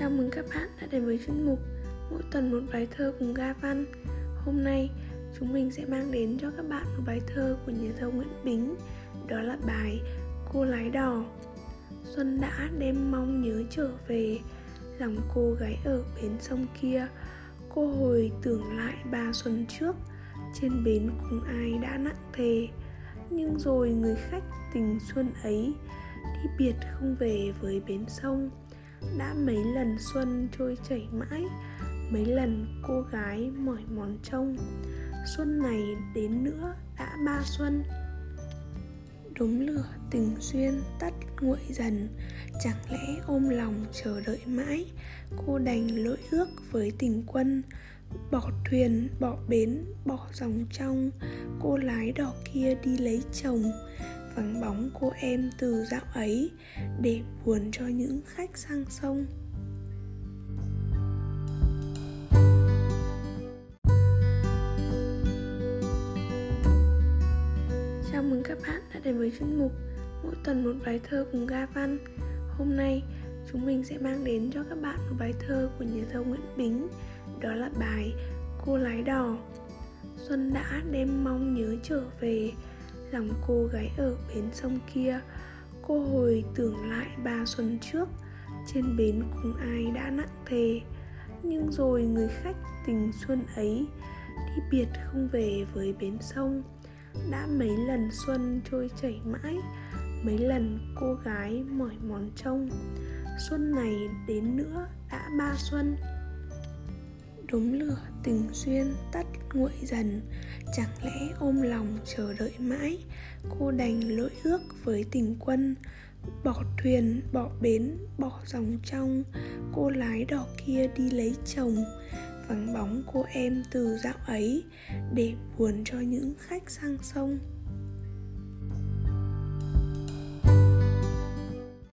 Chào mừng các bạn đã đến với chuyên mục Mỗi tuần một bài thơ cùng Ga Văn. Hôm nay, chúng mình sẽ mang đến cho các bạn một bài thơ của nhà thơ Nguyễn Bính, Đó là bài Cô lái đò. Xuân đã đem mong nhớ trở về, Lòng cô gái ở bến sông kia. Cô hồi tưởng lại ba xuân trước, Trên bến cùng ai đã nặng thề. Nhưng rồi người khách tình xuân ấy Đi biệt không về với bến sông đã mấy lần xuân trôi chảy mãi, mấy lần cô gái mỏi mòn trông. Xuân này đến nữa đã ba xuân. Đốm lửa tình duyên tắt nguội dần, chẳng lẽ ôm lòng chờ đợi mãi? Cô đành lỗi ước với tình quân, bỏ thuyền, bỏ bến, bỏ dòng trong. Cô lái đò kia đi lấy chồng vắng bóng cô em từ dạo ấy để buồn cho những khách sang sông. Chào mừng các bạn đã đến với chuyên mục Mỗi tuần một bài thơ cùng Ga Văn. Hôm nay, chúng mình sẽ mang đến cho các bạn một bài thơ của nhà thơ Nguyễn Bính, Đó là bài Cô lái đò. Xuân đã đem mong nhớ trở về lòng cô gái ở bến sông kia. Cô hồi tưởng lại ba xuân trước, trên bến cùng ai đã nặng thề. Nhưng rồi người khách tình xuân ấy đi biệt không về với bến sông. Đã mấy lần xuân trôi chảy mãi, mấy lần cô gái mỏi mòn trông xuân này đến nữa đã ba xuân đốm lửa tình duyên tắt nguội dần. Chẳng lẽ ôm lòng chờ đợi mãi, cô đành lỗi ước với tình quân. Bỏ thuyền, bỏ bến, bỏ dòng trong, cô lái đò kia đi lấy chồng. Vắng bóng cô em từ dạo ấy, để buồn cho những khách sang sông.